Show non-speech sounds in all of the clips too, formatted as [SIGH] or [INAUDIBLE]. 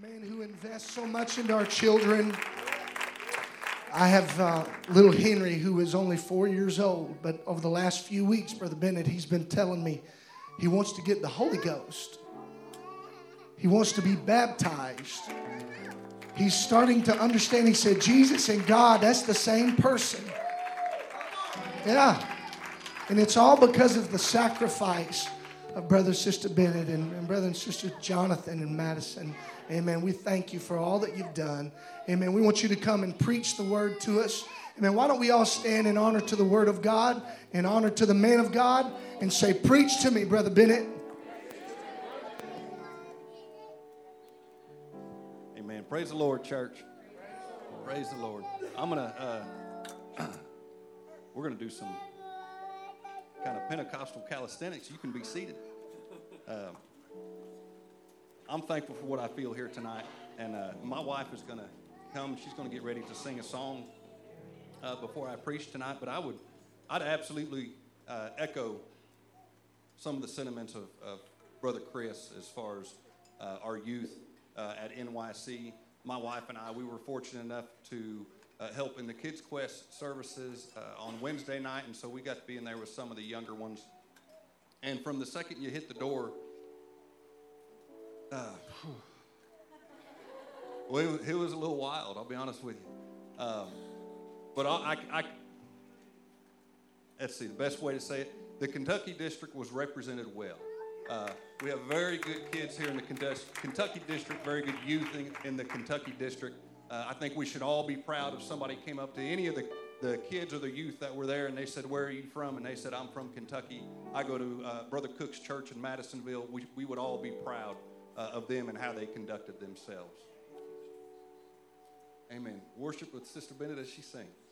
man who invests so much into our children. I have uh, little Henry, who is only four years old, but over the last few weeks, Brother Bennett, he's been telling me he wants to get the Holy Ghost. He wants to be baptized. He's starting to understand. He said, Jesus and God, that's the same person. Yeah. And it's all because of the sacrifice of Brother Sister Bennett and, and Brother and Sister Jonathan and Madison. Amen. We thank you for all that you've done. Amen. We want you to come and preach the word to us. Amen. Why don't we all stand in honor to the word of God, in honor to the man of God, and say, Preach to me, Brother Bennett. Amen. Praise the Lord, church. Praise the Lord. I'm going to, uh, [CLEARS THROAT] we're going to do some kind of Pentecostal calisthenics. You can be seated. Uh, I'm thankful for what I feel here tonight. And uh, my wife is going to come. She's going to get ready to sing a song uh, before I preach tonight. But I would, I'd absolutely uh, echo some of the sentiments of, of Brother Chris as far as uh, our youth uh, at NYC. My wife and I, we were fortunate enough to uh, help in the Kids Quest services on Wednesday night, and so we got to be in there with some of the younger ones. And from the second you hit the door, uh, well, it, it, was a little wild, I'll be honest with you. Um, but I, I, I, let's see, the best way to say it the Kentucky district was represented well. Uh, we have very good kids here in the Kentucky district, very good youth in, in the Kentucky district. Uh, I think we should all be proud if somebody came up to any of the, the kids or the youth that were there and they said, Where are you from? And they said, I'm from Kentucky. I go to uh, Brother Cook's church in Madisonville. We, we would all be proud uh, of them and how they conducted themselves. Amen. Worship with Sister Bennett as she sings.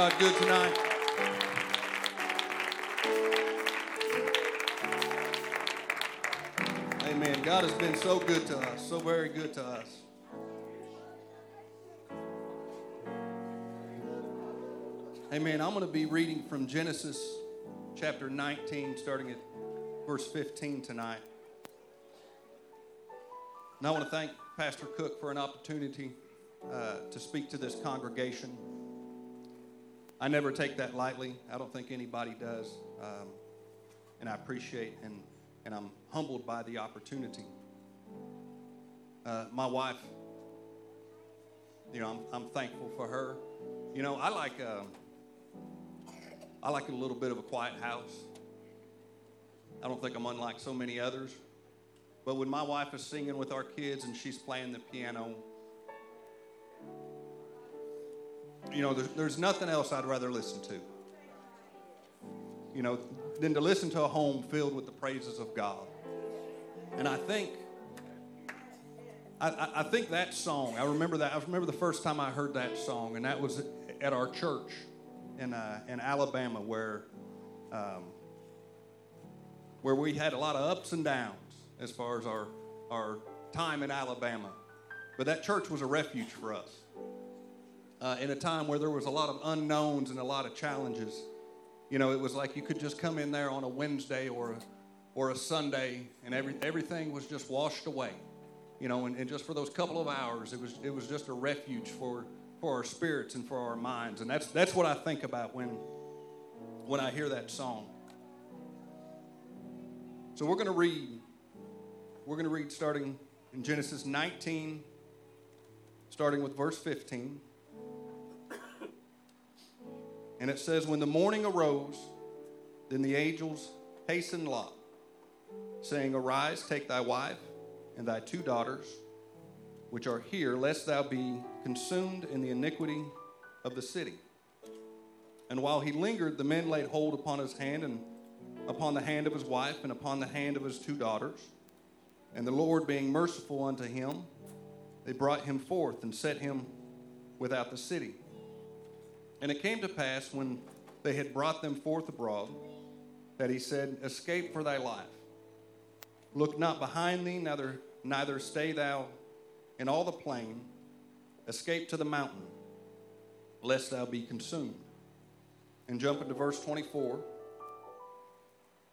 God good tonight? Amen. God has been so good to us, so very good to us. Amen. I'm going to be reading from Genesis chapter 19, starting at verse 15 tonight. And I want to thank Pastor Cook for an opportunity uh, to speak to this congregation. I never take that lightly. I don't think anybody does. Um, and I appreciate and, and I'm humbled by the opportunity. Uh, my wife, you know, I'm, I'm thankful for her. You know, I like, uh, I like a little bit of a quiet house. I don't think I'm unlike so many others. But when my wife is singing with our kids and she's playing the piano, you know, there's, there's nothing else I'd rather listen to. You know, than to listen to a home filled with the praises of God. And I think, I, I think that song, I remember that, I remember the first time I heard that song, and that was at our church in, uh, in Alabama where, um, where we had a lot of ups and downs as far as our, our time in Alabama. But that church was a refuge for us uh, in a time where there was a lot of unknowns and a lot of challenges. You know, it was like you could just come in there on a Wednesday or a, or a Sunday, and every, everything was just washed away. You know, and, and just for those couple of hours, it was it was just a refuge for for our spirits and for our minds, and that's that's what I think about when when I hear that song. So we're going to read. We're going to read starting in Genesis 19, starting with verse 15. And it says, When the morning arose, then the angels hastened Lot, saying, Arise, take thy wife and thy two daughters, which are here, lest thou be consumed in the iniquity of the city. And while he lingered, the men laid hold upon his hand and upon the hand of his wife and upon the hand of his two daughters. And the Lord, being merciful unto him, they brought him forth and set him without the city. And it came to pass when they had brought them forth abroad that he said, Escape for thy life. Look not behind thee, neither, neither stay thou in all the plain. Escape to the mountain, lest thou be consumed. And jump into verse 24.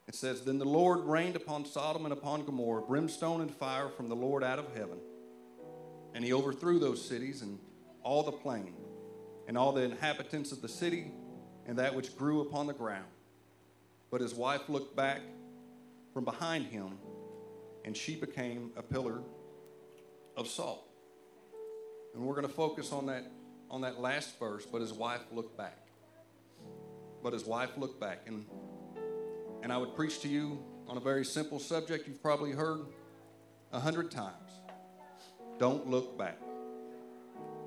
It says, Then the Lord rained upon Sodom and upon Gomorrah brimstone and fire from the Lord out of heaven. And he overthrew those cities and all the plain and all the inhabitants of the city and that which grew upon the ground. But his wife looked back from behind him, and she became a pillar of salt. And we're going to focus on that on that last verse, but his wife looked back. But his wife looked back. And and I would preach to you on a very simple subject you've probably heard a hundred times. Don't look back.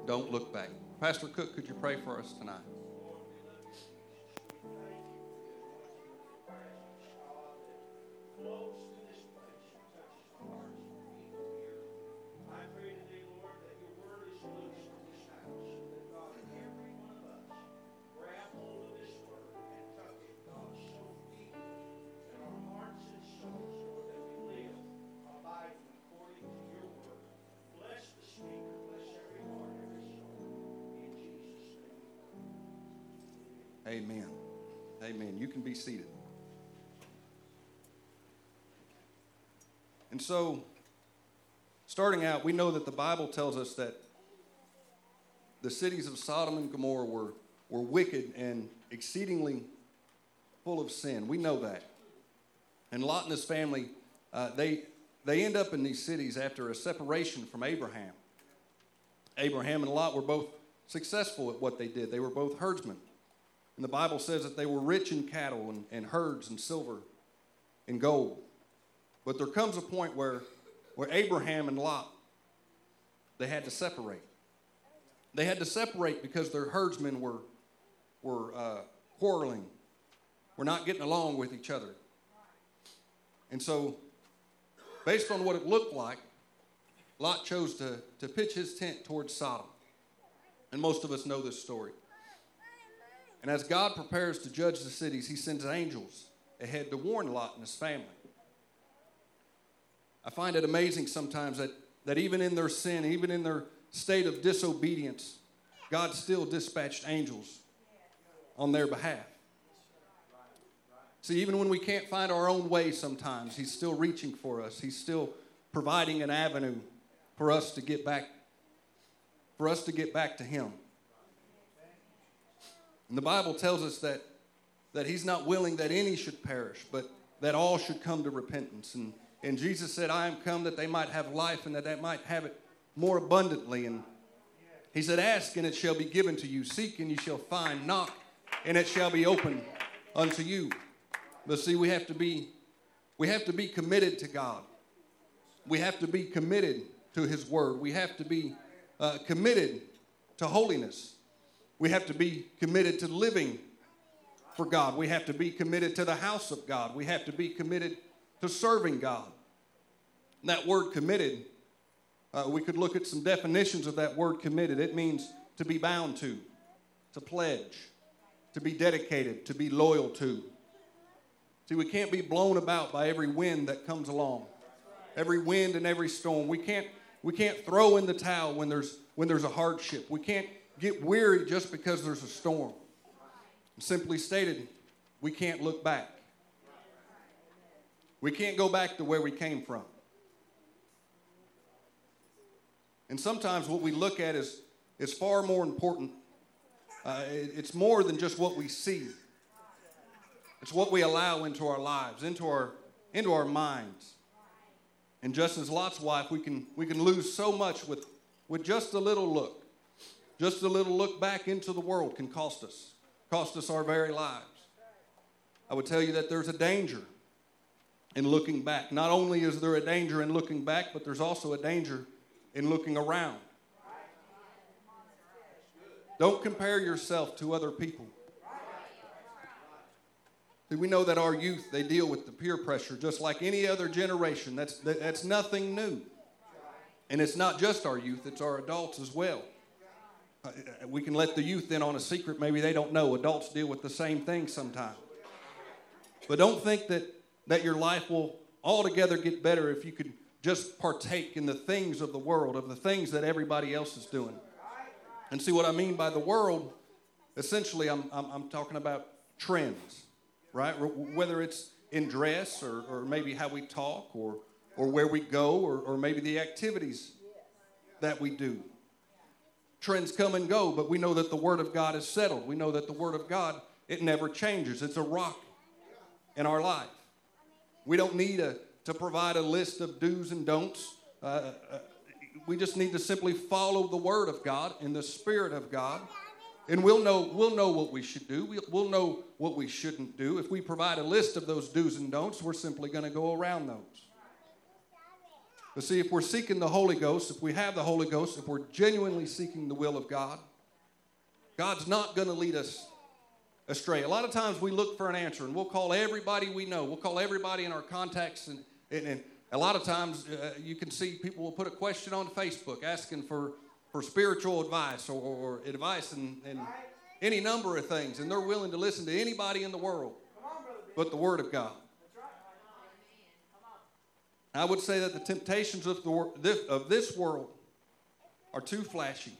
Don't look back. Pastor Cook, could you pray for us tonight? Amen. Amen. You can be seated. And so, starting out, we know that the Bible tells us that the cities of Sodom and Gomorrah were, were wicked and exceedingly full of sin. We know that. And Lot and his family, uh, they, they end up in these cities after a separation from Abraham. Abraham and Lot were both successful at what they did, they were both herdsmen. And the Bible says that they were rich in cattle and, and herds and silver and gold. But there comes a point where, where Abraham and Lot, they had to separate. They had to separate because their herdsmen were, were uh, quarreling, were not getting along with each other. And so, based on what it looked like, Lot chose to, to pitch his tent towards Sodom. And most of us know this story. And as God prepares to judge the cities, he sends angels ahead to warn Lot and his family. I find it amazing sometimes that, that even in their sin, even in their state of disobedience, God still dispatched angels on their behalf. See, even when we can't find our own way sometimes, He's still reaching for us. He's still providing an avenue for us to get back, for us to get back to Him. And the Bible tells us that, that He's not willing that any should perish, but that all should come to repentance. And, and Jesus said, I am come that they might have life and that they might have it more abundantly. And He said, Ask and it shall be given to you, seek and you shall find, knock and it shall be open unto you. But see, we have to be we have to be committed to God. We have to be committed to His Word. We have to be uh, committed to holiness. We have to be committed to living for God. We have to be committed to the house of God. We have to be committed to serving God. And that word committed, uh, we could look at some definitions of that word committed. It means to be bound to, to pledge, to be dedicated, to be loyal to. See, we can't be blown about by every wind that comes along, every wind and every storm. We can't, we can't throw in the towel when there's, when there's a hardship. We can't get weary just because there's a storm. Simply stated, we can't look back. We can't go back to where we came from. And sometimes what we look at is, is far more important. Uh, it, it's more than just what we see. It's what we allow into our lives, into our, into our minds. And just as Lot's wife, we can, we can lose so much with, with just a little look. Just a little look back into the world can cost us, cost us our very lives. I would tell you that there's a danger in looking back. Not only is there a danger in looking back, but there's also a danger in looking around. Don't compare yourself to other people. We know that our youth, they deal with the peer pressure just like any other generation. That's, that's nothing new. And it's not just our youth, it's our adults as well. Uh, we can let the youth in on a secret maybe they don't know. Adults deal with the same thing sometimes. But don't think that, that your life will altogether get better if you could just partake in the things of the world, of the things that everybody else is doing. And see what I mean by the world, essentially, I'm, I'm, I'm talking about trends right? Whether it's in dress or, or maybe how we talk or, or where we go or, or maybe the activities that we do. Trends come and go, but we know that the Word of God is settled. We know that the Word of God, it never changes. It's a rock in our life. We don't need a, to provide a list of do's and don'ts. Uh, uh, we just need to simply follow the Word of God in the Spirit of God and we'll know, we'll know what we should do. We'll, we'll know what we shouldn't do. If we provide a list of those do's and don'ts, we're simply going to go around those. But see, if we're seeking the Holy Ghost, if we have the Holy Ghost, if we're genuinely seeking the will of God, God's not going to lead us astray. A lot of times we look for an answer and we'll call everybody we know, we'll call everybody in our contacts, and, and, and a lot of times uh, you can see people will put a question on Facebook asking for for spiritual advice or, or advice and, in any number of things, and they're willing to listen to anybody in the world but the Word of God. I would say that the temptations of, the, of this world are too flashy,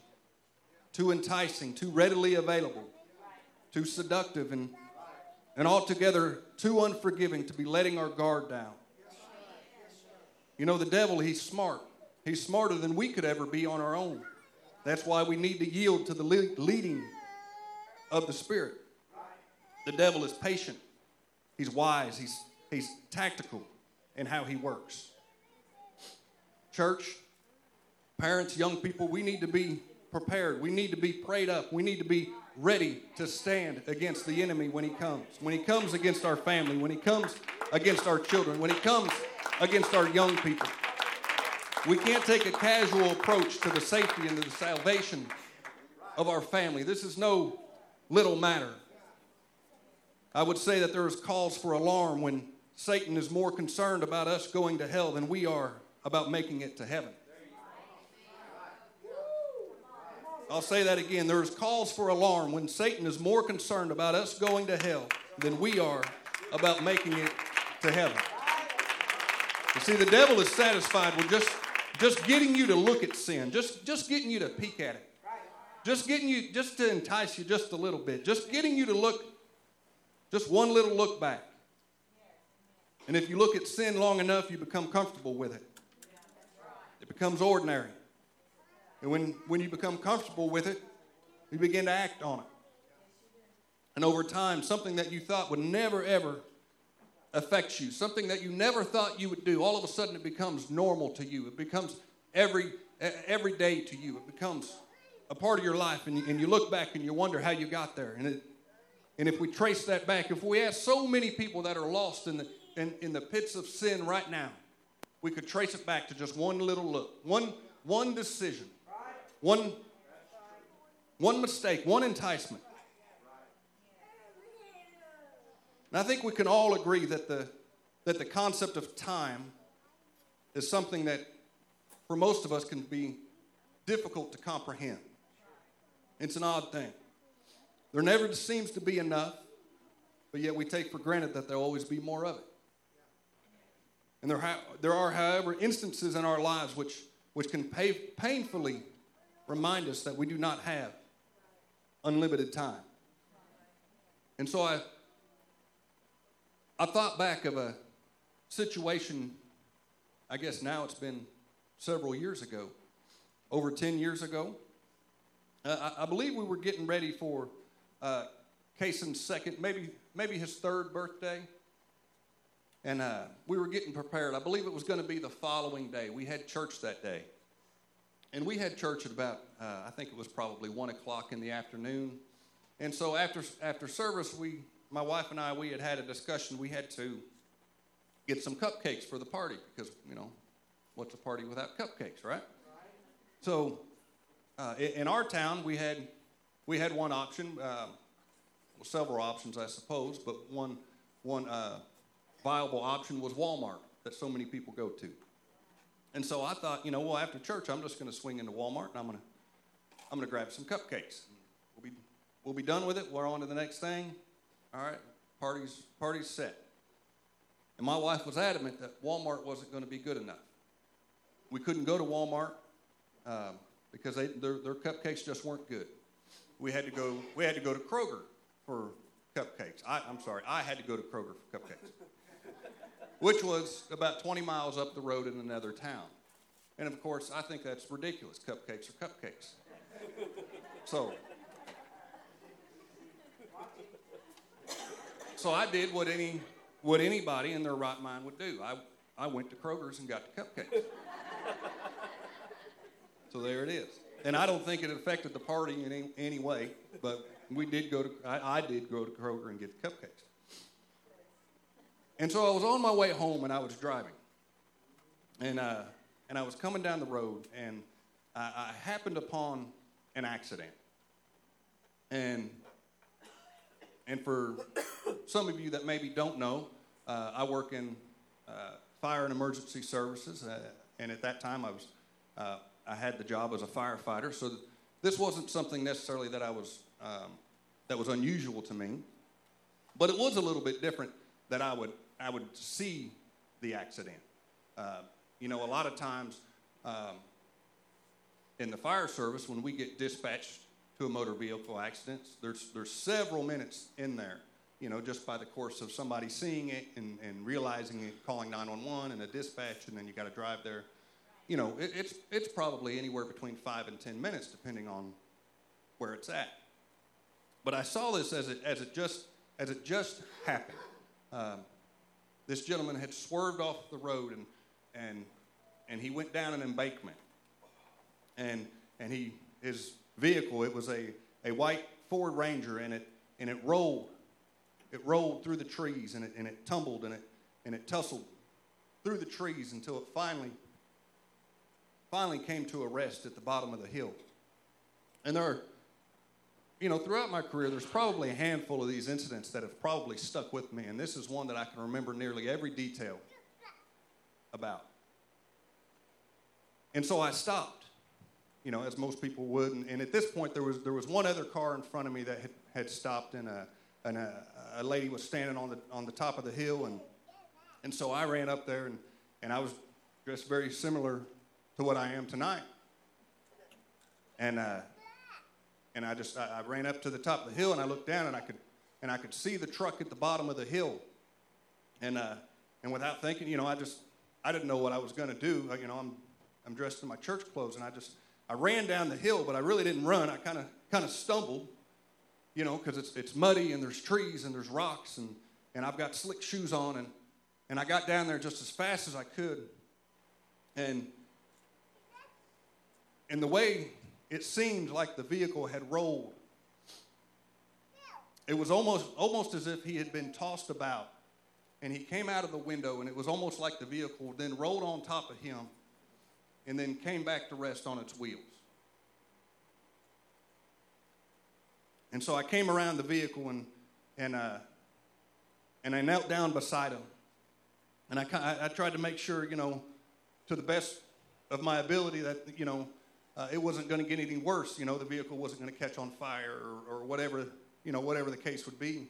too enticing, too readily available, too seductive, and, and altogether too unforgiving to be letting our guard down. You know, the devil, he's smart. He's smarter than we could ever be on our own. That's why we need to yield to the leading of the Spirit. The devil is patient, he's wise, he's, he's tactical in how he works. Church, parents, young people, we need to be prepared. We need to be prayed up. We need to be ready to stand against the enemy when he comes. When he comes against our family, when he comes against our children, when he comes against our young people. We can't take a casual approach to the safety and to the salvation of our family. This is no little matter. I would say that there is cause for alarm when Satan is more concerned about us going to hell than we are about making it to heaven. I'll say that again. There's calls for alarm when Satan is more concerned about us going to hell than we are about making it to heaven. You see, the devil is satisfied with just, just getting you to look at sin, just, just getting you to peek at it, just getting you, just to entice you just a little bit, just getting you to look, just one little look back. And if you look at sin long enough, you become comfortable with it. It becomes ordinary. And when, when you become comfortable with it, you begin to act on it. And over time, something that you thought would never, ever affect you, something that you never thought you would do, all of a sudden it becomes normal to you. It becomes every, every day to you. It becomes a part of your life. And you, and you look back and you wonder how you got there. And, it, and if we trace that back, if we ask so many people that are lost in the, in, in the pits of sin right now, we could trace it back to just one little look, one, one decision, one, one mistake, one enticement. And I think we can all agree that the, that the concept of time is something that, for most of us, can be difficult to comprehend. It's an odd thing. There never seems to be enough, but yet we take for granted that there'll always be more of it. And there, ha- there are, however, instances in our lives which, which can pay- painfully remind us that we do not have unlimited time. And so I, I thought back of a situation, I guess now it's been several years ago, over 10 years ago. Uh, I, I, believe we were getting ready for uh, Kason's second, maybe, maybe his third birthday. And uh, we were getting prepared. I believe it was going to be the following day. We had church that day. And we had church at about, uh, I think it was probably 1 o'clock in the afternoon. And so after, after service, we, my wife and I, we had had a discussion. We had to get some cupcakes for the party because, you know, what's a party without cupcakes, right? So uh, in our town, we had, we had one option, uh, well, several options, I suppose, but one, one uh, viable option was Walmart that so many people go to. And so I thought, you know, well, after church, I'm just going to swing into Walmart and I'm going to I'm going to grab some cupcakes. We'll be we'll be done with it. We're on to the next thing. All right, party's party's set. And my wife was adamant that Walmart wasn't going to be good enough. We couldn't go to Walmart um, because they, their, their cupcakes just weren't good. We had to go. We had to go to Kroger for cupcakes. I, I'm sorry, I had to go to Kroger for cupcakes which was about 20 miles up the road in another town. And of course, I think that's ridiculous. Cupcakes are cupcakes. So, so I did what any what anybody in their right mind would do. I, I went to Kroger's and got the cupcakes. so there it is. And I don't think it affected the party in any, any way, but we did go to I, I did go to Kroger and get the cupcakes. And so I was on my way home and I was driving. And, uh, and I was coming down the road and I, I happened upon an accident. And, and for some of you that maybe don't know, uh, I work in uh, fire and emergency services. Uh, and at that time, I, was, uh, I had the job as a firefighter. So this wasn't something necessarily that I was, um, that was unusual to me. But it was a little bit different that I would I would see the accident. Uh, you know, a lot of times um, in the fire service, when we get dispatched to a motor vehicle accident, there's, there's several minutes in there, you know, just by the course of somebody seeing it and, and realizing it, calling 911 and a dispatch, and then you got to drive there. You know, it, it's, it's probably anywhere between five and 10 minutes, depending on where it's at. But I saw this as it, as it, just, as it just happened. Um, this gentleman had swerved off the road and, and, and he went down an embankment. And, and he, his vehicle, it was a, a white Ford Ranger, and it, and it rolled. It rolled through the trees and it, and it tumbled and it, and it tussled through the trees until it finally, finally came to a rest at the bottom of the hill. And there are you know, throughout my career, there's probably a handful of these incidents that have probably stuck with me, and this is one that I can remember nearly every detail about. And so I stopped. you know, as most people would. And, and, at this point, there was there was one other car in front of me that had, had stopped, and a and a, a lady was standing on the on the top of the hill, and and so I ran up there, and and I was dressed very similar to what I am tonight, and uh, and I just I, I ran up to the top of the hill, and I looked down, and I could and I could see the truck at the bottom of the hill, and uh, and without thinking, you know, I just I didn't know what I was going to do. You know, I'm I'm dressed in my church clothes, and I just I ran down the hill, but I really didn't run. I kind of kind of stumbled, you know, because it's it's muddy and there's trees and there's rocks and and I've got slick shoes on and and I got down there just as fast as I could. And and the way it seemed like the vehicle had rolled, it was almost almost as if he had been tossed about. And he came out of the window, and it was almost like the vehicle then rolled on top of him and then came back to rest on its wheels. And so I came around the vehicle and, and, uh, and I knelt down beside him. And I, I, I, tried to make sure, you know, to the best of my ability that, you know, uh, it wasn't going to get any worse. You know, the vehicle wasn't going to catch on fire or, or whatever, you know, whatever the case would be.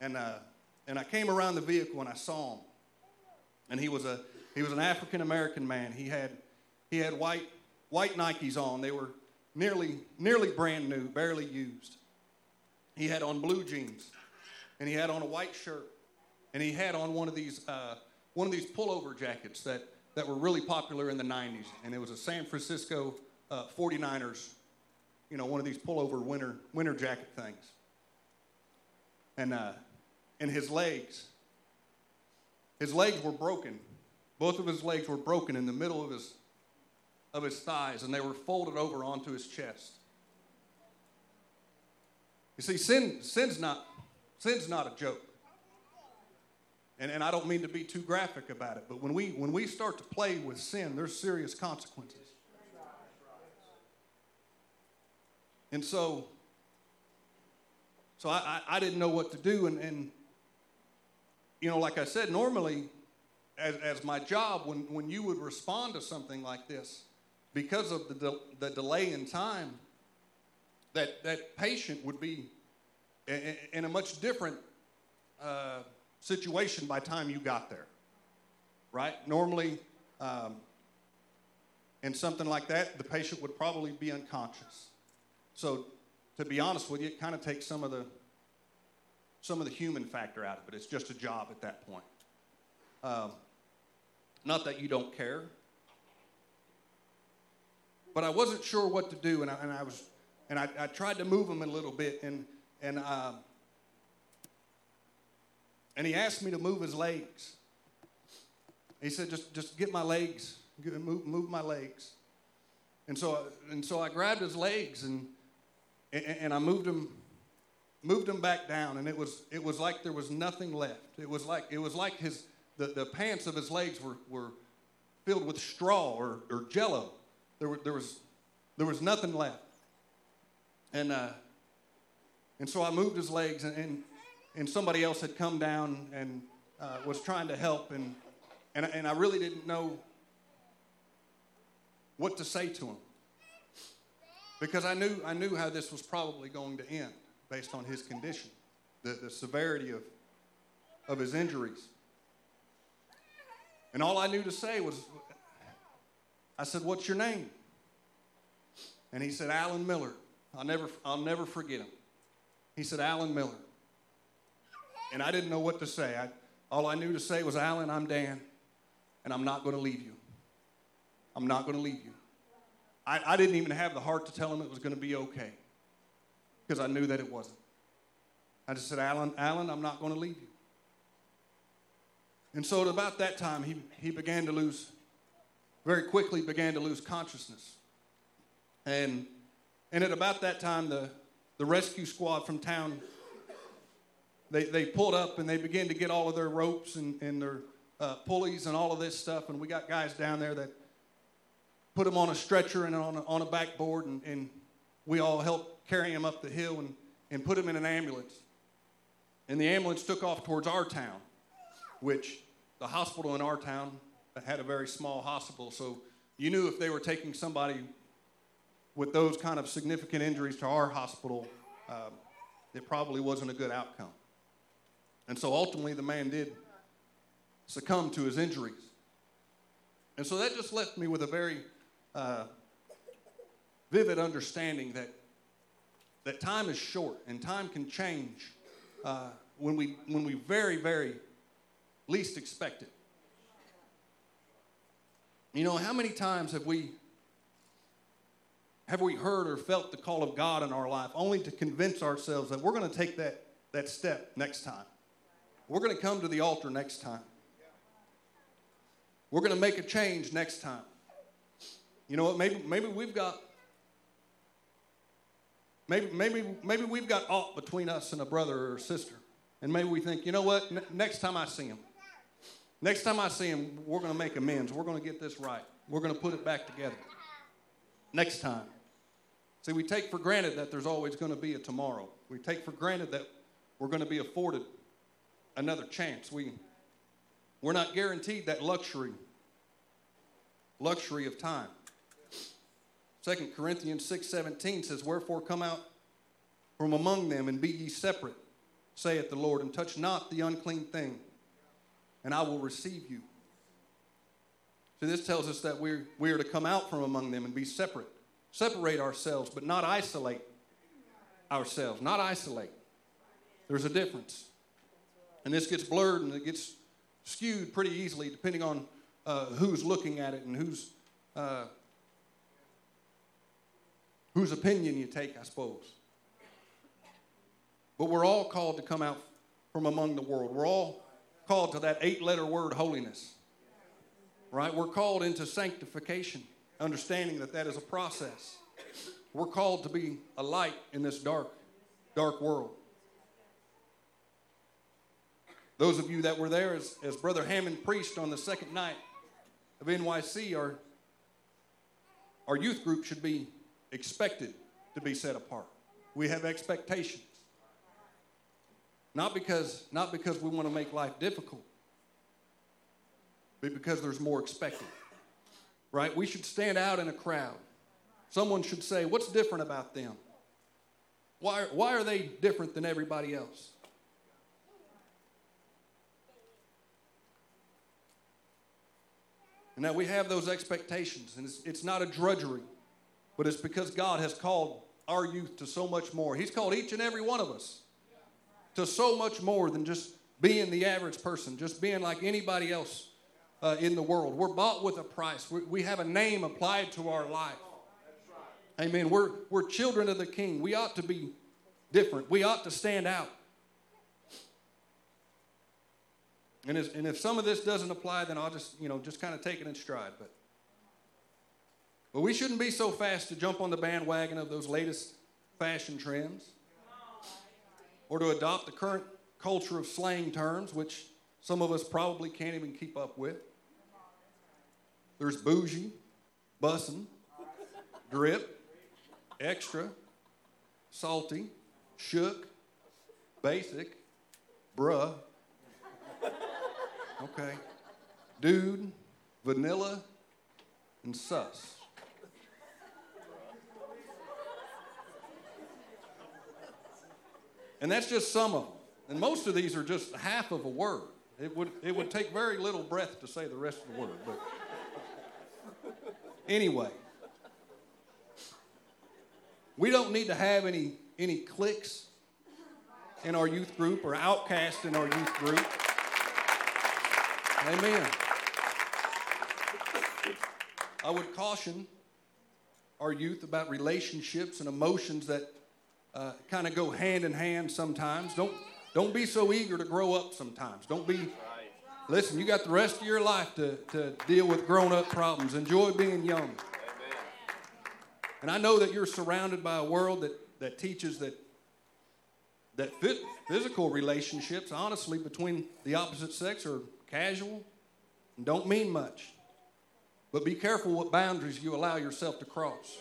And, uh, and I came around the vehicle and I saw him and he was a he was an African American man. He had he had white white Nikes on. They were nearly nearly brand new, barely used. He had on blue jeans, and he had on a white shirt, and he had on one of these uh, one of these pullover jackets that that were really popular in the 90s, and it was a San Francisco uh, 49ers, you know, one of these pullover winter winter jacket things. And uh, and his legs his legs were broken. Both of his legs were broken in the middle of his, of his thighs, and they were folded over onto his chest. You see, sin, sin's, not, sin's not a joke. And, and I don't mean to be too graphic about it, but when we, when we start to play with sin, there's serious consequences. And so, so I, I, I didn't know what to do, and, and you know, like I said, normally, as, as my job, when, when you would respond to something like this, because of the, de- the delay in time, that, that patient would be in, in a much different uh, situation by time you got there, right? Normally, um, in something like that, the patient would probably be unconscious. So, to be honest with you, it kind of takes some of the some of the human factor out of it. It's just a job at that point. Um, not that you don't care, but I wasn't sure what to do, and I, and I was, and I, I, tried to move him a little bit, and and uh, and he asked me to move his legs. He said, "Just just get my legs, move move my legs." And so and so I grabbed his legs and and, and I moved him moved him back down, and it was it was like there was nothing left. It was like it was like his the, the pants of his legs were, were filled with straw or, or jello. There, were, there was there was nothing left. And uh, and so I moved his legs, and, and, and somebody else had come down and uh, was trying to help, and, and and I really didn't know what to say to him because I knew I knew how this was probably going to end based on his condition, the, the severity of, of his injuries. And all I knew to say was, I said, What's your name? And he said, Alan Miller. I'll never, I'll never forget him. He said, Alan Miller. And I didn't know what to say. I, all I knew to say was, Alan, I'm Dan, and I'm not going to leave you. I'm not going to leave you. I, I didn't even have the heart to tell him it was going to be okay because I knew that it wasn't. I just said, Alan, Alan, I'm not going to leave you. And so at about that time, he, he began to lose, very quickly began to lose consciousness. And, and at about that time, the, the rescue squad from town, they, they pulled up and they began to get all of their ropes and, and their uh, pulleys and all of this stuff. And we got guys down there that put them on a stretcher and on a, on a backboard, and, and we all helped carry him up the hill and, and put him in an ambulance. And the ambulance took off towards our town, which the hospital in our town had a very small hospital, so you knew if they were taking somebody with those kind of significant injuries to our hospital, uh, it probably wasn't a good outcome. And so ultimately, the man did succumb to his injuries. And so that just left me with a very uh, vivid understanding that, that time is short and time can change uh, when, we, when we very, very least expect it. You know, how many times have we have we heard or felt the call of God in our life only to convince ourselves that we're going to take that, that step next time? We're going to come to the altar next time. We're going to make a change next time. You know what? Maybe, maybe we've got maybe, maybe, maybe we've got aught between us and a brother or a sister. And maybe we think, you know what? N- next time I see him, next time I see him, we're going to make amends. We're going to get this right. We're going to put it back together. Next time. See, we take for granted that there's always going to be a tomorrow. We take for granted that we're going to be afforded another chance. We, we're not guaranteed that luxury, luxury of time. 2 Corinthians 6:17 says, Wherefore come out from among them and be ye separate, saith the Lord, and touch not the unclean thing, and I will receive you. So this tells us that we're, we are to come out from among them and be separate. Separate ourselves, but not isolate ourselves. Not isolate. There's a difference. And this gets blurred and it gets skewed pretty easily depending on uh, who's looking at it and who's, uh, whose opinion you take, I suppose. But we're all called to come out from among the world. We're all called to that eight letter word, holiness. Right? We're called into sanctification, understanding that that is a process. We're called to be a light in this dark, dark world. Those of you that were there as, as Brother Hammond preached on the second night of NYC, our, our youth group should be expected to be set apart. We have expectations. Not because, not because we want to make life difficult, but because there's more expected. Right? We should stand out in a crowd. Someone should say, What's different about them? Why, why are they different than everybody else? And that we have those expectations, and it's, it's not a drudgery, but it's because God has called our youth to so much more. He's called each and every one of us to so much more than just being the average person, just being like anybody else uh, in the world. We're bought with a price, we, we have a name applied to our life. Amen. We're, we're children of the King. We ought to be different, we ought to stand out. And, and if some of this doesn't apply, then I'll just, you know, just kind of take it in stride. But, but we shouldn't be so fast to jump on the bandwagon of those latest fashion trends or to adopt the current culture of slang terms, which some of us probably can't even keep up with. There's bougie, bussin', drip, extra, salty, shook, basic, bruh, Okay. Dude, vanilla, and sus. And that's just some of them. And most of these are just half of a word. It would, it would take very little breath to say the rest of the word. But anyway, we don't need to have any, any cliques in our youth group or outcasts in our youth group. Amen. I would caution our youth about relationships and emotions that uh, kind of go hand in hand sometimes. Don't, don't be so eager to grow up sometimes. Don't be, listen, you got the rest of your life to, to deal with grown up problems. Enjoy being young. And I know that you're surrounded by a world that, that teaches that, that physical relationships, honestly, between the opposite sex are casual, and don't mean much. But be careful what boundaries you allow yourself to cross.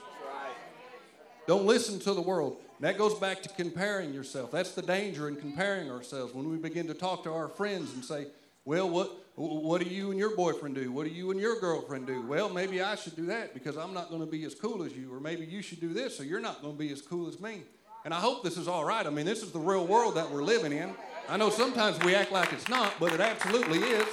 Don't listen to the world. That goes back to comparing yourself. That's the danger in comparing ourselves when we begin to talk to our friends and say, Well, what, what do you and your boyfriend do? What do you and your girlfriend do? Well, maybe I should do that because I'm not going to be as cool as you. Or maybe you should do this so you're not going to be as cool as me. And I hope this is all right. I mean, this is the real world that we're living in. I know sometimes we act like it's not, but it absolutely is.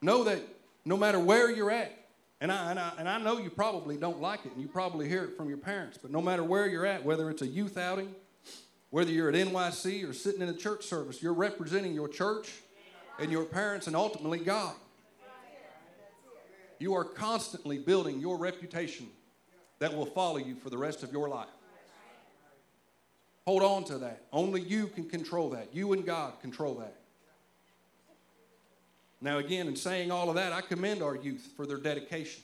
Know that no matter where you're at, and I, and, I, and I know you probably don't like it, and you probably hear it from your parents, but no matter where you're at, whether it's a youth outing, whether you're at NYC or sitting in a church service, you're representing your church and your parents and ultimately God. You are constantly building your reputation that will follow you for the rest of your life. Hold on to that. Only you can control that. You and God control that. Now, again, in saying all of that, I commend our youth for their dedication,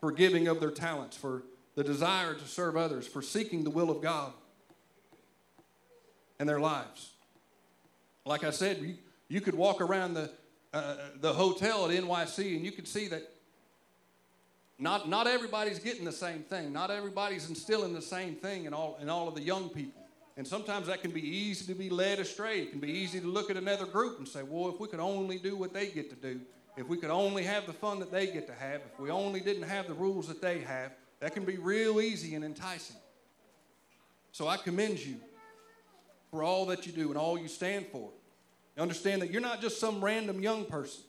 for giving of their talents, for the desire to serve others, for seeking the will of God in their lives. Like I said, you, you could walk around the, uh, the hotel at NYC and you could see that not, not everybody's getting the same thing. Not everybody's instilling the same thing in all, in all of the young people. And sometimes that can be easy to be led astray. It can be easy to look at another group and say, well, if we could only do what they get to do, if we could only have the fun that they get to have, if we only didn't have the rules that they have, that can be real easy and enticing. So I commend you for all that you do and all you stand for. Understand that you're not just some random young person.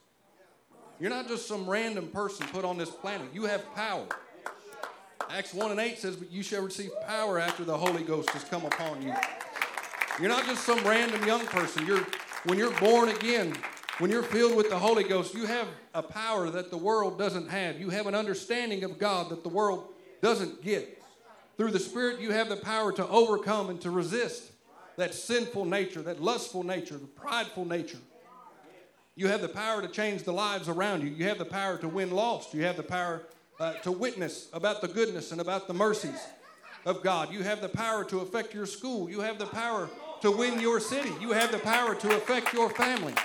You're not just some random person put on this planet. You have power. Acts 1 and 8 says, But you shall receive power after the Holy Ghost has come upon you. You're not just some random young person. You're, when you're born again, when you're filled with the Holy Ghost, you have a power that the world doesn't have. You have an understanding of God that the world doesn't get. Through the Spirit, you have the power to overcome and to resist that sinful nature, that lustful nature, the prideful nature. You have the power to change the lives around you. You have the power to win lost. You have the power uh, to witness about the goodness and about the mercies of God. You have the power to affect your school. You have the power to win your city. You have the power to affect your family.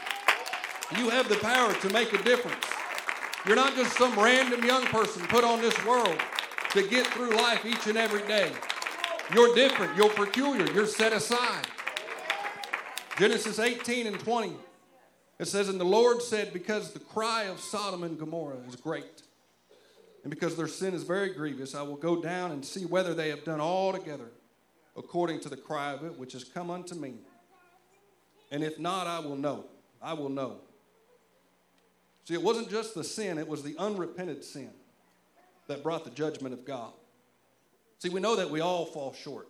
You have the power to make a difference. You're not just some random young person put on this world to get through life each and every day. You're different. You're peculiar. You're set aside. Genesis 18 and 20. It says, And the Lord said, Because the cry of Sodom and Gomorrah is great, and because their sin is very grievous, I will go down and see whether they have done altogether according to the cry of it which has come unto me. And if not, I will know. I will know. See, it wasn't just the sin, it was the unrepented sin that brought the judgment of God. See, we know that we all fall short,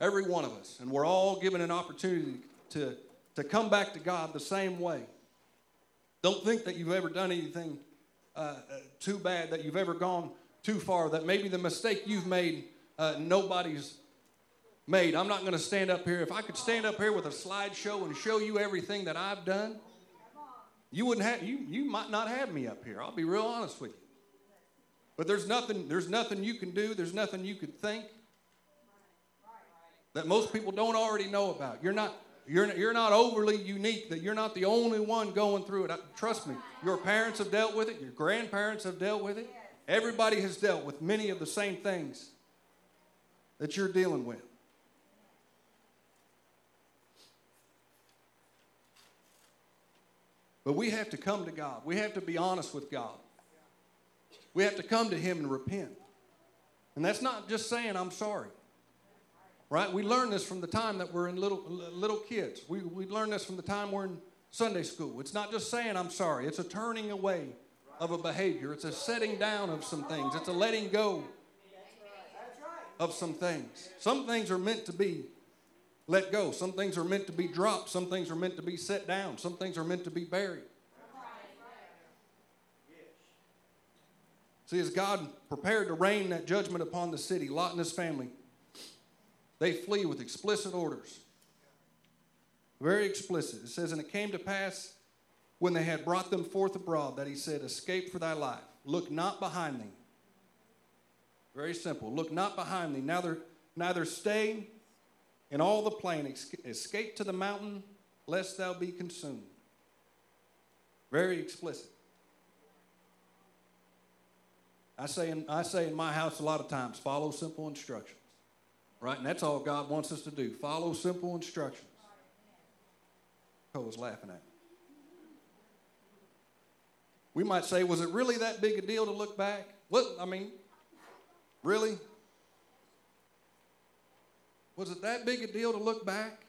every one of us, and we're all given an opportunity to, to come back to God the same way. Don't think that you've ever done anything uh, uh, too bad, that you've ever gone too far, that maybe the mistake you've made, uh, nobody's made. I'm not going to stand up here. If I could stand up here with a slideshow and show you everything that I've done, you wouldn't have you you might not have me up here. I'll be real honest with you. But there's nothing there's nothing you can do, there's nothing you could think that most people don't already know about. You're not you're, you're not overly unique, that you're not the only one going through it. Trust me, your parents have dealt with it, your grandparents have dealt with it. Everybody has dealt with many of the same things that you're dealing with. But we have to come to God. We have to be honest with God. We have to come to Him and repent. And that's not just saying, I'm sorry. Right? We learn this from the time that we're in little, little kids. We, we learn this from the time we're in Sunday school. It's not just saying, I'm sorry, it's a turning away of a behavior, it's a setting down of some things, it's a letting go of some things. Some things are meant to be let go, some things are meant to be dropped, some things are meant to be set down, some things are meant to be buried. See, as God prepared to rain that judgment upon the city, Lot and his family they flee with explicit orders. Very explicit. It says, And it came to pass when they had brought them forth abroad that he said, Escape for thy life. Look not behind thee. Very simple. Look not behind thee. Neither, neither stay in all the plain. Escape to the mountain, lest thou be consumed. Very explicit. I say, in, I say in my house a lot of times follow simple instructions. Right? And that's all God wants us to do. Follow simple instructions. Oh, Cole was laughing at me. We might say, was it really that big a deal to look back? What I mean, really? Was it that big a deal to look back?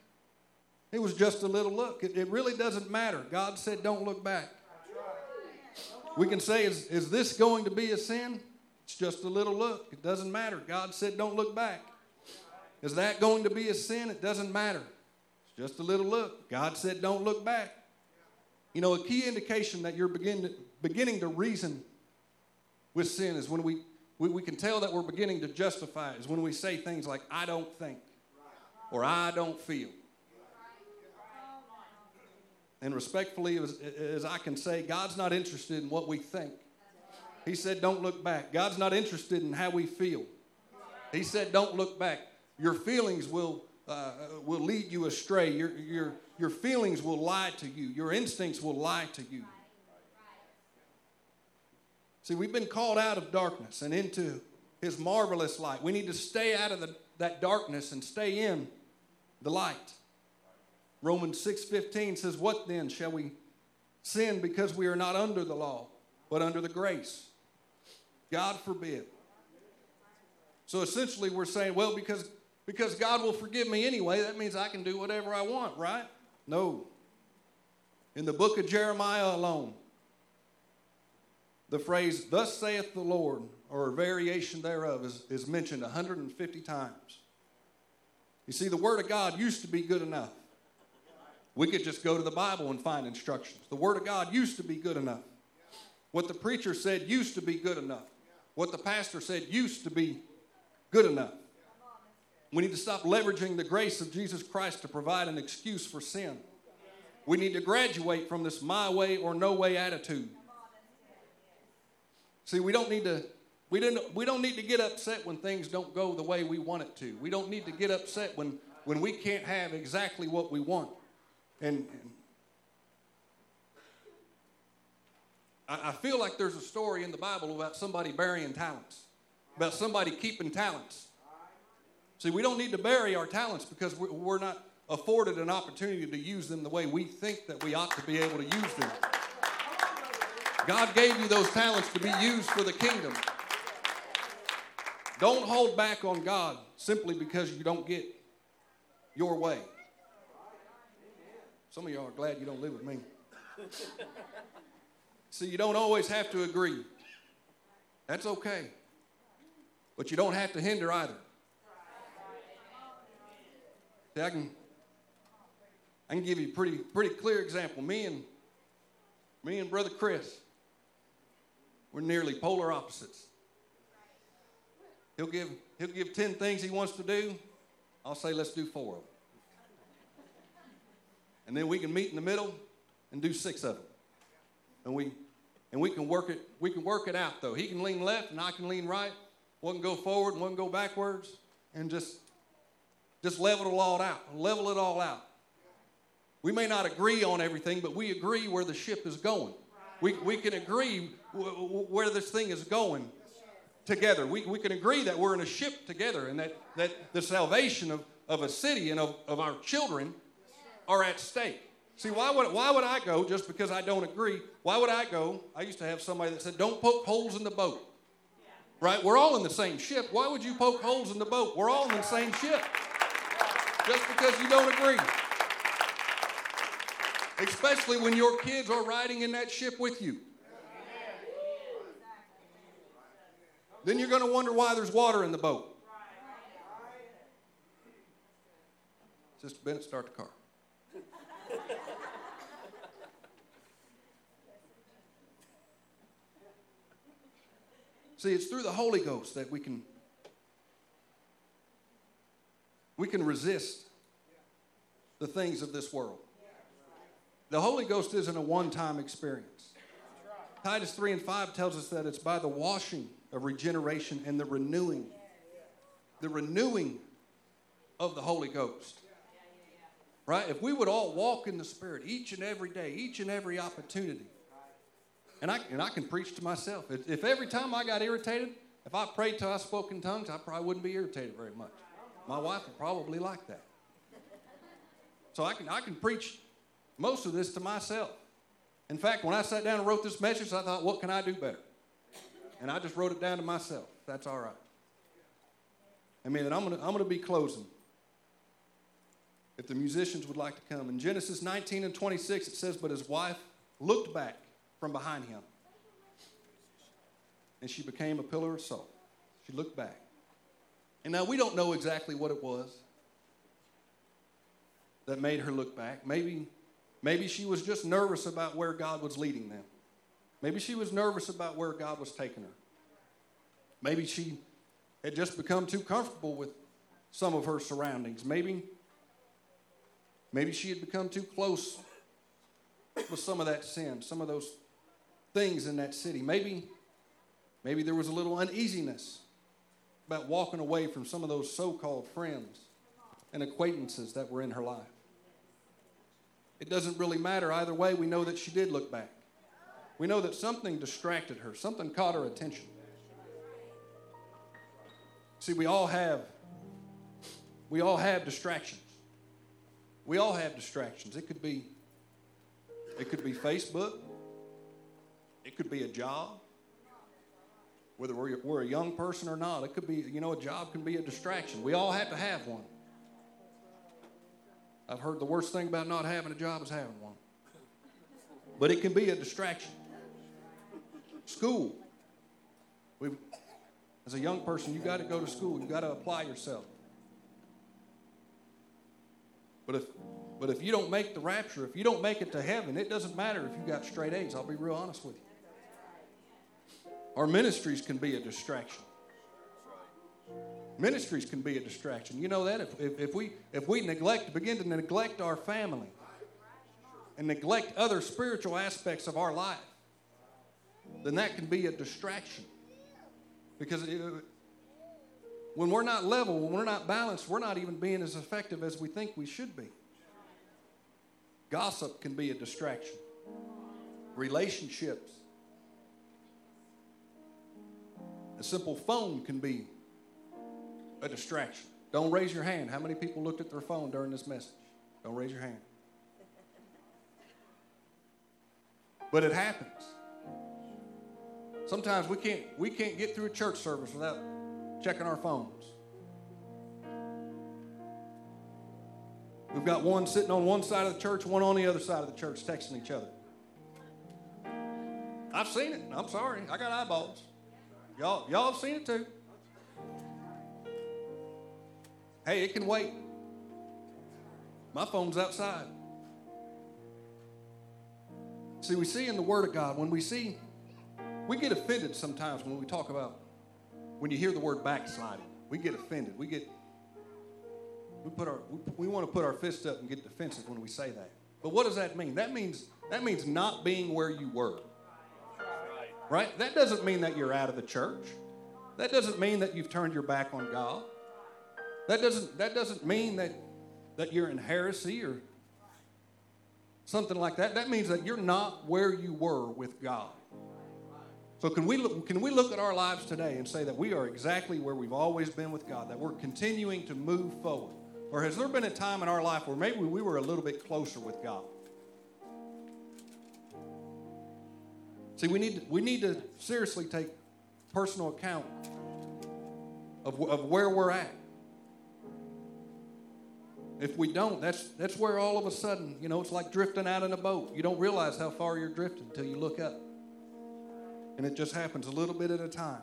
It was just a little look. It, it really doesn't matter. God said, don't look back. We can say, is, is this going to be a sin? It's just a little look. It doesn't matter. God said, don't look back. Is that going to be a sin? It doesn't matter. It's just a little look. God said, don't look back. You know, a key indication that you're begin to, beginning to reason with sin is when we, we, we can tell that we're beginning to justify it, is when we say things like, I don't think, or I don't feel. And respectfully, as, as I can say, God's not interested in what we think. He said, Don't look back. God's not interested in how we feel. He said, Don't look back. Your feelings will, uh, will lead you astray. Your, your, your feelings will lie to you. Your instincts will lie to you. See, we've been called out of darkness and into His marvelous light. We need to stay out of the, that darkness and stay in the light. Romans 6:15 says, "What then shall we sin because we are not under the law, but under the grace?" God forbid. So essentially we're saying, well, because because God will forgive me anyway, that means I can do whatever I want, right? No. In the book of Jeremiah alone, the phrase, Thus saith the Lord, or a variation thereof, is, is mentioned 150 times. You see, the Word of God used to be good enough. We could just go to the Bible and find instructions. The Word of God used to be good enough. What the preacher said used to be good enough. What the pastor said used to be good enough. We need to stop leveraging the grace of Jesus Christ to provide an excuse for sin. We need to graduate from this my way or no way attitude. See, we don't need to we didn't we don't need to get upset when things don't go the way we want it to. We don't need to get upset when when we can't have exactly what we want. And, and I, I feel like there's a story in the Bible about somebody burying talents, about somebody keeping talents. See, we don't need to bury our talents because we're, not afforded an opportunity to use them the way we think that we ought to be able to use them. God gave you those talents to be used for the kingdom. Don't hold back on God simply because you don't get your way. Some of y'all are glad you don't live with me. See, you don't always have to agree. That's okay. But you don't have to hinder either. I can, I can give you a pretty, pretty clear example. Me and me and Brother Chris, we're nearly polar opposites. He'll give, he'll give 10 things he wants to do. I'll say, let's do four of them and then we can meet in the middle and do six of them. And we and we can work it we can work it out though. He can lean left and I can lean right. One can go forward and one can go backwards and just just level it all out. Level it all out. We may not agree on everything, but we agree where the ship is going. We, we can agree w- w- where this thing is going together. We, we can agree that we're in a ship together and that, that the salvation of, of a city and of, of our children are at stake. See, why would, why would I go just because I don't agree? Why would I go? I used to have somebody that said, don't poke holes in the boat. Right? We're all in the same ship. Why would you poke holes in the boat? We're all in the same ship. Just because you don't agree. Especially when your kids are riding in that ship with you. Then you're going to wonder why there's water in the boat. Sister Bennett, start the car. See, it's through the Holy Ghost that we can we can resist the things of this world. The Holy Ghost isn't a one-time experience. Titus 3 and 5 tells us that it's by the washing of regeneration and the renewing the renewing of the Holy Ghost. Right? If we would all walk in the Spirit each and every day, each and every opportunity, and I, and I can preach to myself. If, if every time I got irritated, if I prayed till I spoke in tongues, I probably wouldn't be irritated very much. My wife will probably like that. So I can, I can preach most of this to myself. In fact, when I sat down and wrote this message, I thought, what can I do better? And I just wrote it down to myself. That's all right. I mean, I'm going to I'm going to be closing. If the musicians would like to come. In Genesis 19 and 26, it says, But his wife looked back from behind him, and she became a pillar of salt. She looked back. And now we don't know exactly what it was that made her look back. Maybe, maybe she was just nervous about where God was leading them. Maybe she was nervous about where God was taking her. Maybe she had just become too comfortable with some of her surroundings. Maybe, maybe she had become too close with some of that sin, some of those things in that city. Maybe, maybe there was a little uneasiness about walking away from some of those so called friends and acquaintances that were in her life. It doesn't really matter. Either way, we know that she did look back. We know that something distracted her, something caught her attention. See, we all have we all have distractions. We all have distractions. It could be it could be Facebook. It could be a job. Whether we're, we're a young person or not, it could be, you know, a job can be a distraction. We all have to have one. I've heard the worst thing about not having a job is having one. But it can be a distraction. School. we as a young person, you got to go to school. You got to apply yourself. But if, but if you don't make the rapture, if you don't make it to heaven, it doesn't matter if you got straight A's. I'll be real honest with you. Our ministries can be a distraction. Ministries can be a distraction. You know that if, if, if, we if we neglect begin to neglect our family and neglect other spiritual aspects of our life, then that can be a distraction. Because it, when we're not level, when we're not balanced, we're not even being as effective as we think we should be. Gossip can be a distraction. Relationships. A simple phone can be a distraction. Don't raise your hand. How many people looked at their phone during this message? Don't raise your hand. But it happens. Sometimes we can't we can't get through a church service without checking our phones. We've got one sitting on one side of the church, one on the other side of the church, texting each other. I've seen it. I'm sorry. I got eyeballs. Y'all, y'all have seen it too. Hey, it can wait. My phone's outside. See, we see in the Word of God, when we see, we get offended sometimes when we talk about, when you hear the word backsliding. We get offended. We get, we put our, we, we want to put our fists up and get defensive when we say that. But what does that mean? That means, that means not being where you were. Right? That doesn't mean that you're out of the church. That doesn't mean that you've turned your back on God. That doesn't, that doesn't mean that, that you're in heresy or something like that. That means that you're not where you were with God. So can we look, can we look at our lives today and say that we are exactly where we've always been with God, that we're continuing to move forward? Or has there been a time in our life where maybe we were a little bit closer with God? See, we need we need to seriously take personal account of, of where we're at. If we don't, that's, that's where all of a sudden, you know, it's like drifting out in a boat. You don't realize how far you're drifting until you look up. And it just happens a little bit at a time.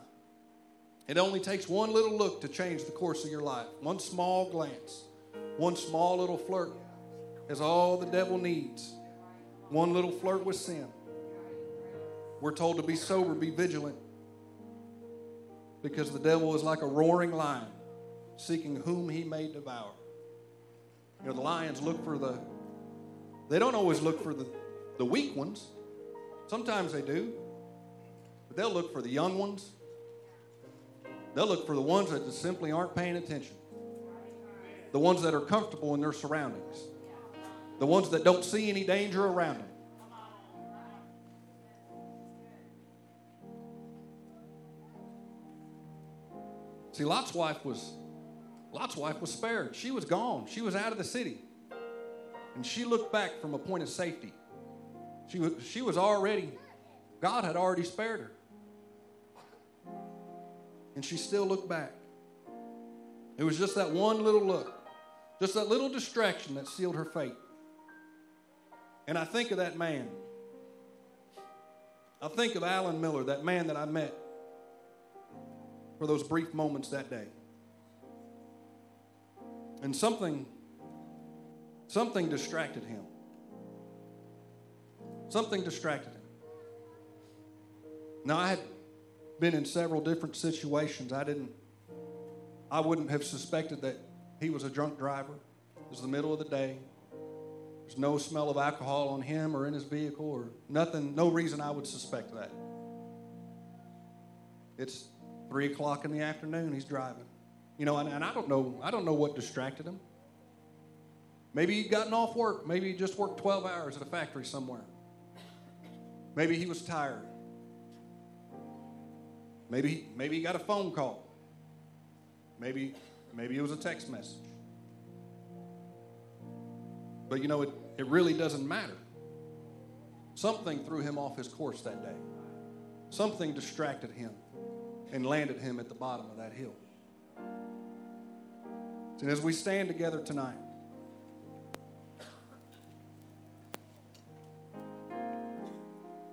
It only takes one little look to change the course of your life. One small glance, one small little flirt is all the devil needs. One little flirt with sin. We're told to be sober, be vigilant, because the devil is like a roaring lion, seeking whom he may devour. You know, the lions look for the, they don't always look for the, the weak ones. Sometimes they do. But they'll look for the young ones. They'll look for the ones that just simply aren't paying attention. The ones that are comfortable in their surroundings. The ones that don't see any danger around them. See, Lot's wife was Lot's wife was spared. She was gone. She was out of the city. And she looked back from a point of safety. She was, she was already, God had already spared her. And she still looked back. It was just that one little look, just that little distraction that sealed her fate. And I think of that man. I think of Alan Miller, that man that I met for those brief moments that day. And something something distracted him. Something distracted him. Now I had been in several different situations. I didn't I wouldn't have suspected that he was a drunk driver. It was the middle of the day. There's no smell of alcohol on him or in his vehicle or nothing, no reason I would suspect that. It's three o'clock in the afternoon, he's driving. You know, and, and I don't know, I don't know what distracted him. Maybe he'd gotten off work. Maybe he just worked 12 hours at a factory somewhere. Maybe he was tired. Maybe, maybe he got a phone call. Maybe, maybe it was a text message. But you know, it, it really doesn't matter. Something threw him off his course that day. Something distracted him and landed him at the bottom of that hill. And as we stand together tonight,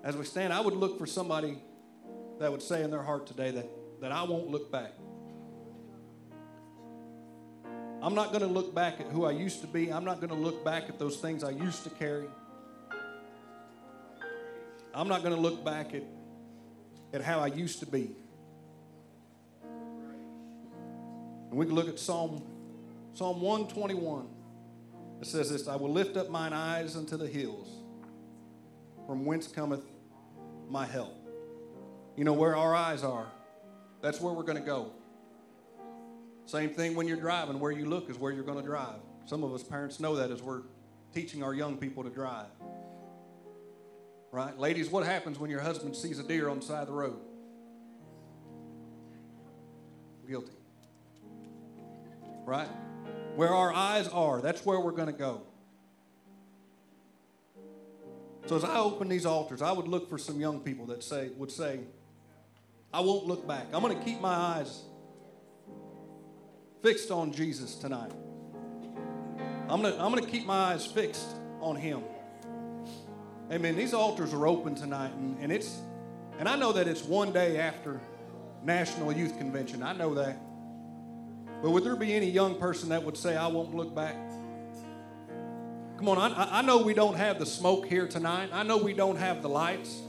as we stand, I would look for somebody that would say in their heart today that, that I won't look back. I'm not going to look back at who I used to be. I'm not going to look back at those things I used to carry. I'm not going to look back at, at how I used to be. And we can look at Psalm, Psalm 121. It says this I will lift up mine eyes unto the hills, from whence cometh my help. You know where our eyes are, that's where we're going to go. Same thing when you're driving, where you look is where you're going to drive. Some of us parents know that as we're teaching our young people to drive. Right? Ladies, what happens when your husband sees a deer on the side of the road? Guilty. Right? Where our eyes are, that's where we're going to go. So as I open these altars, I would look for some young people that say would say, I won't look back. I'm going to keep my eyes fixed on Jesus tonight. I'm going to I'm going to keep my eyes fixed on him. Amen. These altars are open tonight and, and it's and I know that it's one day after National Youth Convention. I know that. But would there be any young person that would say, I won't look back? Come on, I, I know we don't have the smoke here tonight. I know we don't have the lights.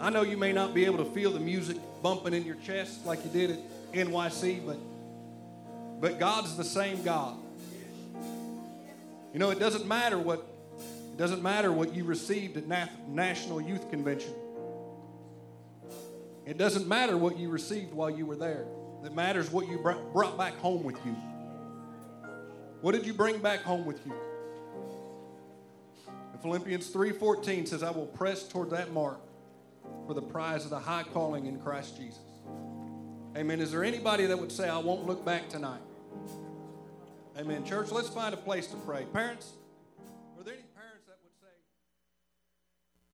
I know you may not be able to feel the music bumping in your chest like you did at NYC, but, but God's the same God. You know, it doesn't matter what it doesn't matter what you received at National Youth Convention. It doesn't matter what you received while you were there. It matters what you brought back home with you. What did you bring back home with you? And Philippians 3:14 says, "I will press toward that mark for the prize of the high calling in Christ Jesus." Amen. Is there anybody that would say, "I won't look back tonight"? Amen. Church, let's find a place to pray. Parents,